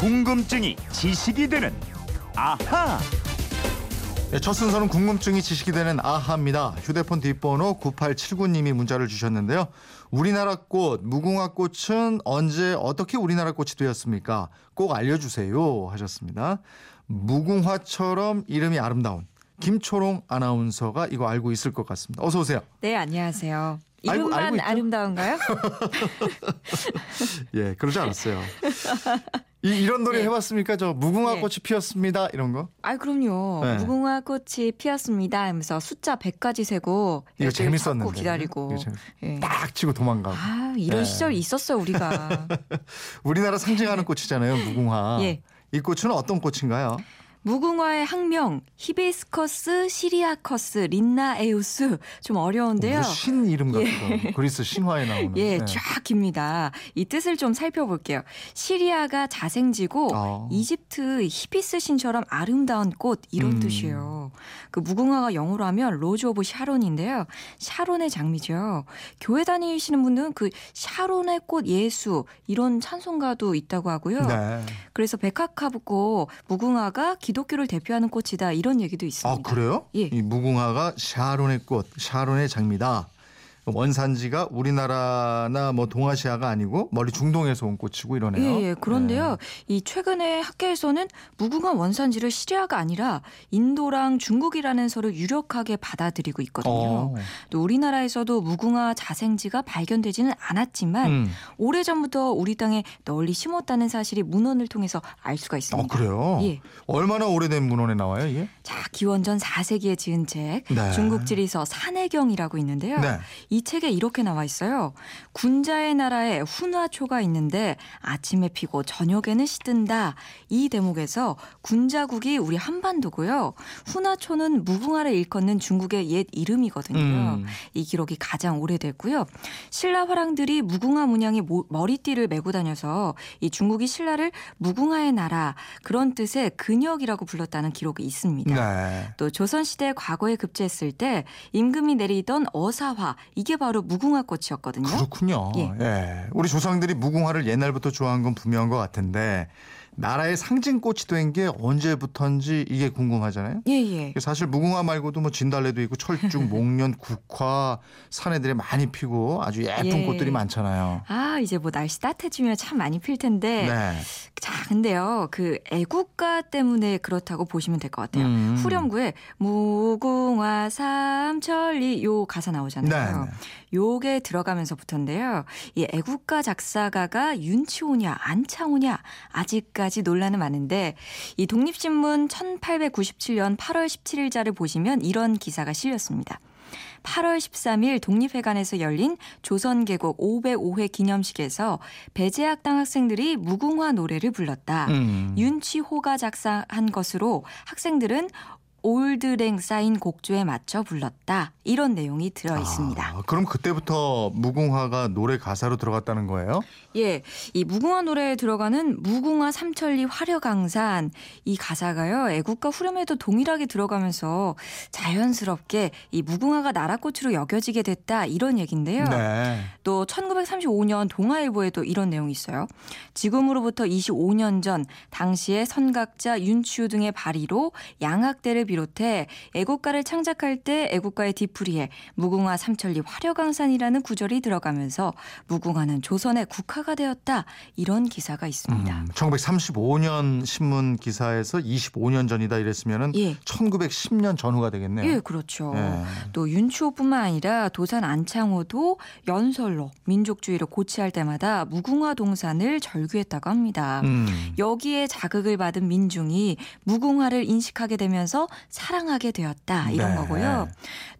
궁금증이 지식이 되는 아하. 네, 첫 순서는 궁금증이 지식이 되는 아하입니다. 휴대폰 뒷번호 9879님이 문자를 주셨는데요. 우리나라 꽃, 무궁화 꽃은 언제 어떻게 우리나라 꽃이 되었습니까? 꼭 알려주세요 하셨습니다. 무궁화처럼 이름이 아름다운 김초롱 아나운서가 이거 알고 있을 것 같습니다. 어서 오세요. 네, 안녕하세요. 알고- 이름만 알고 있죠? 아름다운가요? 예, 그러지 않았어요. 이, 런 노래 네. 해봤습니까? 저 무궁화 네. 꽃이 피었습니다. 이런 거. 아, 그럼요. 네. 무궁화 꽃이 피었습니다 하면서 숫자 100까지 세고 이거 재밌었는데. 기다리고. 재밌- 예. 딱 치고 도망가고. 아, 이런 네. 시절이 있었어요, 우리가. 우리나라 상징하는 꽃이잖아요, 무궁화. 예. 이 꽃은 어떤 꽃인가요? 무궁화의 학명 히비스커스 시리아커스 린나에우스 좀 어려운데요. 신 이름 같은 거. 그리스 신화에 나오는. 예, 네. 쫙 깁니다. 이 뜻을 좀 살펴볼게요. 시리아가 자생지고 어. 이집트 히비스 신처럼 아름다운 꽃 이런 음. 뜻이에요. 그 무궁화가 영어로 하면 Rose of Sharon인데요. 샤론의 장미죠. 교회 다니시는 분들은 그 샤론의 꽃 예수 이런 찬송가도 있다고 하고요. 네. 그래서 백합화고 무궁화가 기독교를 대표하는 꽃이다 이런 얘기도 있습니다. 아, 그래요? 예. 이 무궁화가 샤론의 꽃, 샤론의 장미다. 원산지가 우리나라나 뭐 동아시아가 아니고 멀리 중동에서 온 꽃이고 이러네요. 예, 예. 그런데요. 네. 이 최근에 학계에서는 무궁화 원산지를 시리아가 아니라 인도랑 중국이라는 서로 유력하게 받아들이고 있거든요. 어. 또 우리나라에서도 무궁화 자생지가 발견되지는 않았지만 음. 오래전부터 우리 땅에 널리 심었다는 사실이 문헌을 통해서 알 수가 있습니다. 어, 그래요? 예. 얼마나 오래된 문헌에 나와요, 이게? 자, 기원전 4세기에 지은 책 네. 중국 지리서 산해경이라고 있는데요. 네. 이 책에 이렇게 나와 있어요. 군자의 나라에 훈화초가 있는데 아침에 피고 저녁에는 시든다. 이 대목에서 군자국이 우리 한반도고요. 훈화초는 무궁화를 일컫는 중국의 옛 이름이거든요. 음. 이 기록이 가장 오래됐고요. 신라 화랑들이 무궁화 문양의 모- 머리띠를 메고 다녀서 이 중국이 신라를 무궁화의 나라 그런 뜻의 근역이라고 불렀다는 기록이 있습니다. 네. 또 조선시대 과거에 급제했을 때 임금이 내리던 어사화 이게 바로 무궁화 꽃이었거든요. 그렇군요. 예. 예. 우리 조상들이 무궁화를 옛날부터 좋아한 건 분명한 것 같은데 나라의 상징꽃이 된 게 언제부터인지 이게 궁금하잖아요. 예, 예. 사실 무궁화 말고도 뭐 진달래도 있고 철쭉, 목련, 국화, 산애들이 많이 피고 아주 예쁜 예. 꽃들이 많잖아요. 아, 이제 뭐 날씨 따뜻해지면 참 많이 필 텐데. 네. 자, 근데요. 그 애국가 때문에 그렇다고 보시면 될 것 같아요. 음. 후렴구에 무궁화 삼천리 요 가사 나오잖아요. 네, 네. 요게 들어가면서부터인데요. 이 애국가 작사가가 윤치호냐 안창호냐 아직 까지 논란은 많은데 이 독립신문 1897년 8월 17일자를 보시면 이런 기사가 실렸습니다. 8월 13일 독립회관에서 열린 조선 개국 505회 기념식에서 배재학당 학생들이 무궁화 노래를 불렀다. 음. 윤치호가 작사한 것으로 학생들은 올드랭 쌓인 곡조에 맞춰 불렀다. 이런 내용이 들어 있습니다. 아, 그럼 그때부터 무궁화가 노래 가사로 들어갔다는 거예요? 예, 이 무궁화 노래에 들어가는 무궁화 삼천리 화려강산 이 가사가요 애국가 후렴에도 동일하게 들어가면서 자연스럽게 이 무궁화가 나라꽃으로 여겨지게 됐다 이런 얘긴데요. 네. 또 1935년 동아일보에도 이런 내용이 있어요. 지금으로부터 25년 전 당시의 선각자 윤치우 등의 발의로 양학대를 비롯해 애국가를 창작할 때 애국가의 뒤풀이에 무궁화 삼천리 화려강산이라는 구절이 들어가면서 무궁화는 조선의 국화가 되었다 이런 기사가 있습니다. 음, 1935년 신문 기사에서 25년 전이다 이랬으면은 예. 1910년 전후가 되겠네요. 예, 그렇죠. 예. 또 윤추호뿐만 아니라 도산 안창호도 연설로 민족주의를 고취할 때마다 무궁화 동산을 절규했다고 합니다. 음. 여기에 자극을 받은 민중이 무궁화를 인식하게 되면서 사랑하게 되었다 이런 네. 거고요.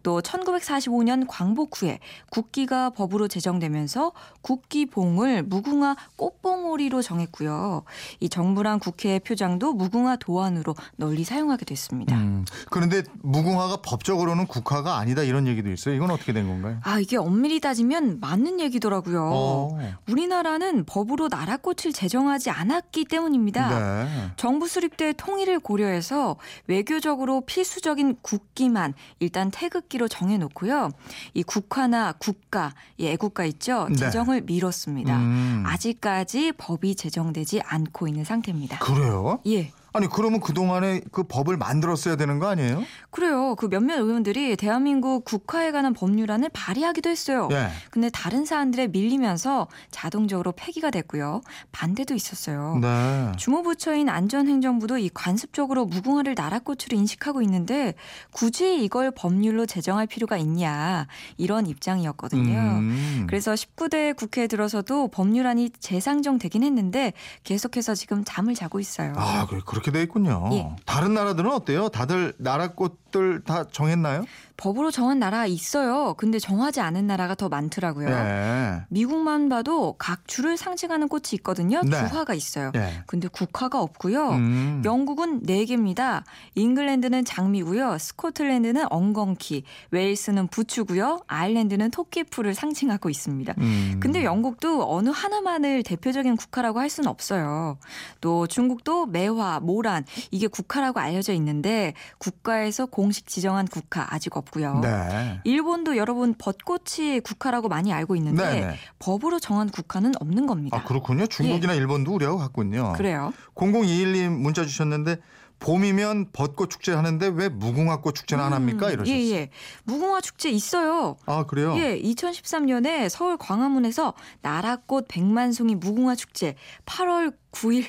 또 1945년 광복 후에 국기가 법으로 제정되면서 국기봉을 무궁화 꽃봉오리로 정했고요. 이 정부랑 국회의 표장도 무궁화 도안으로 널리 사용하게 됐습니다. 음. 그런데 무궁화가 법적으로는 국화가 아니다 이런 얘기도 있어요. 이건 어떻게 된 건가요? 아, 이게 엄밀히 따지면 맞는 얘기더라고요. 어. 우리나라는 법으로 나라꽃을 제정하지 않았기 때문입니다. 네. 정부 수립 때 통일을 고려해서 외교적으로 법적으로 필수적인 국기만 일단 태극기로 정해놓고요. 이 국화나 국가, 이 애국가 있죠. 네. 제정을 미뤘습니다. 음. 아직까지 법이 제정되지 않고 있는 상태입니다. 그래요? 예. 아니 그러면 그 동안에 그 법을 만들었어야 되는 거 아니에요? 그래요. 그 몇몇 의원들이 대한민국 국화에 관한 법률안을 발의하기도 했어요. 예. 근데 다른 사안들에 밀리면서 자동적으로 폐기가 됐고요. 반대도 있었어요. 네. 주무부처인 안전행정부도 이 관습적으로 무궁화를 나라꽃으로 인식하고 있는데 굳이 이걸 법률로 제정할 필요가 있냐 이런 입장이었거든요. 음. 그래서 19대 국회에 들어서도 법률안이 재상정되긴 했는데 계속해서 지금 잠을 자고 있어요. 아, 그래, 그 렇게 돼 있군요. 예. 다른 나라들은 어때요? 다들 나라 꽃들 다 정했나요? 법으로 정한 나라 있어요. 근데 정하지 않은 나라가 더 많더라고요. 예. 미국만 봐도 각 주를 상징하는 꽃이 있거든요. 네. 주화가 있어요. 예. 근데 국화가 없고요. 음. 영국은 4개입니다. 잉글랜드는 장미고요. 스코틀랜드는 엉겅키, 웨일스는 부추고요. 아일랜드는 토끼풀을 상징하고 있습니다. 음. 근데 영국도 어느 하나만을 대표적인 국화라고 할 수는 없어요. 또 중국도 매화, 모란 이게 국화라고 알려져 있는데 국가에서 공식 지정한 국화 아직 없고요. 네. 일본도 여러분 벚꽃이 국화라고 많이 알고 있는데 네네. 법으로 정한 국화는 없는 겁니다. 아, 그렇군요. 중국이나 일본도 우리하고 같군요. 예. 그래요. 0021님 문자 주셨는데 봄이면 벚꽃 축제 하는데 왜 무궁화꽃 축제는 안 합니까? 음, 이러셨어요. 예, 예. 무궁화 축제 있어요. 아, 그래요? 예, 2013년에 서울 광화문에서 나라꽃 백만송이 무궁화 축제 8월 9일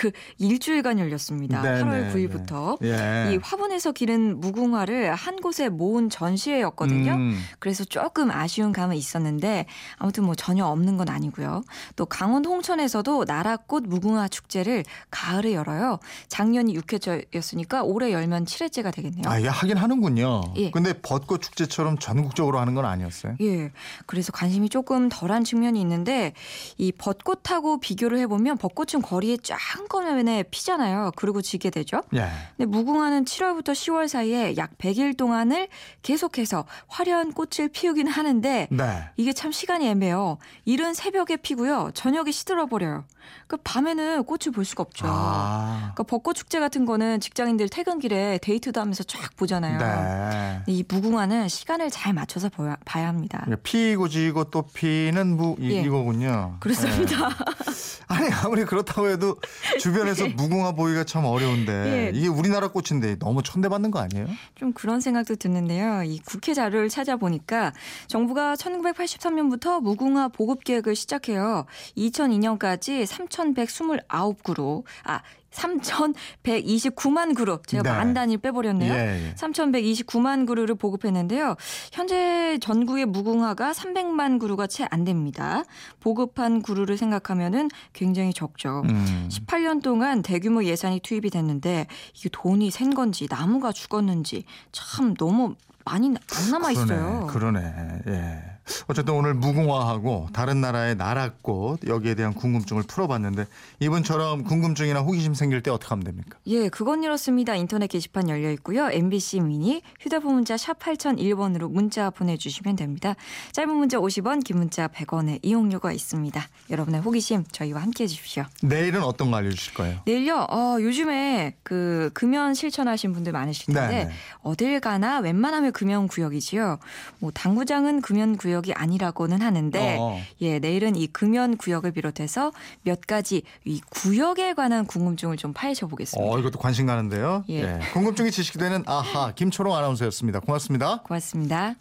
그 일주일간 열렸습니다. 네, 8월 네, 9일부터 예. 이 화분에서 기른 무궁화를 한 곳에 모은 전시회였거든요. 음. 그래서 조금 아쉬운 감은 있었는데 아무튼 뭐 전혀 없는 건 아니고요. 또 강원 홍천에서도 나라꽃 무궁화 축제를 가을에 열어요. 작년이 6회째였으니까 올해 열면 7회째가 되겠네요. 아, 이게 하긴 하는군요. 예. 근데 벚꽃 축제처럼 전국적으로 하는 건 아니었어요. 예. 그래서 관심이 조금 덜한 측면이 있는데 이 벚꽃하고 비교를 해 보면 벚꽃은 거리에 쫙 한꺼번에 피잖아요. 그리고 지게 되죠. 예. 근데 무궁화는 7월부터 10월 사이에 약 100일 동안을 계속해서 화려한 꽃을 피우긴 하는데 네. 이게 참 시간이 애매해요. 이른 새벽에 피고요. 저녁에 시들어 버려요. 그 밤에는 꽃을 볼 수가 없죠. 아. 그러니까 벚꽃 축제 같은 거는 직장인들 퇴근길에 데이트도 하면서 쫙 보잖아요. 네. 이 무궁화는 시간을 잘 맞춰서 봐야, 봐야 합니다. 그러니까 피고 지고 또 피는 무 이, 예. 이거군요. 그렇습니다. 예. 아니 아무리 그렇다 고 해도 주변에서 무궁화 보기가 참 어려운데 예. 이게 우리나라 꽃인데 너무 천대받는 거 아니에요? 좀 그런 생각도 드는데요. 이 국회 자료를 찾아보니까 정부가 1983년부터 무궁화 보급 계획을 시작해요. 2002년까지 3,129그루, 아, 3,129만 그룹. 제가 네. 만 단위 빼버렸네요. 예, 예. 3,129만 그루를 보급했는데요. 현재 전국의 무궁화가 300만 그루가 채 안 됩니다. 보급한 그루를 생각하면은 굉장히 적죠. 음. 18년 동안 대규모 예산이 투입이 됐는데 이게 돈이 샌 건지 나무가 죽었는지 참 너무 많이 안 남아 있어요. 그러네. 그러네. 예. 어쨌든 오늘 무궁화하고 다른 나라의 나라꽃 여기에 대한 궁금증을 풀어봤는데 이분처럼 궁금증이나 호기심 생길 때 어떻게 하면 됩니까? 예, 그건 이렇습니다. 인터넷 게시판 열려 있고요. MBC 미니 휴대폰 문자 샵 8001번으로 문자 보내주시면 됩니다. 짧은 문자 50원, 긴 문자 100원의 이용료가 있습니다. 여러분의 호기심 저희와 함께해 주십시오. 내일은 어떤 거 알려주실 거예요? 내일요. 어, 요즘에 그 금연 실천하신 분들 많으실 텐데 네, 네. 어딜 가나 웬만하면 금연 구역이지요. 뭐 당구장은 금연 구역 이 아니라고는 하는데 어. 예, 내일은 이 금연 구역을 비롯해서 몇 가지 이 구역에 관한 궁금증을 좀 파헤쳐 보겠습니다. 어, 이것도 관심 가는데요. 예. 궁금증이 지식이 되는 아하 김초롱 아나운서였습니다. 고맙습니다. 고맙습니다.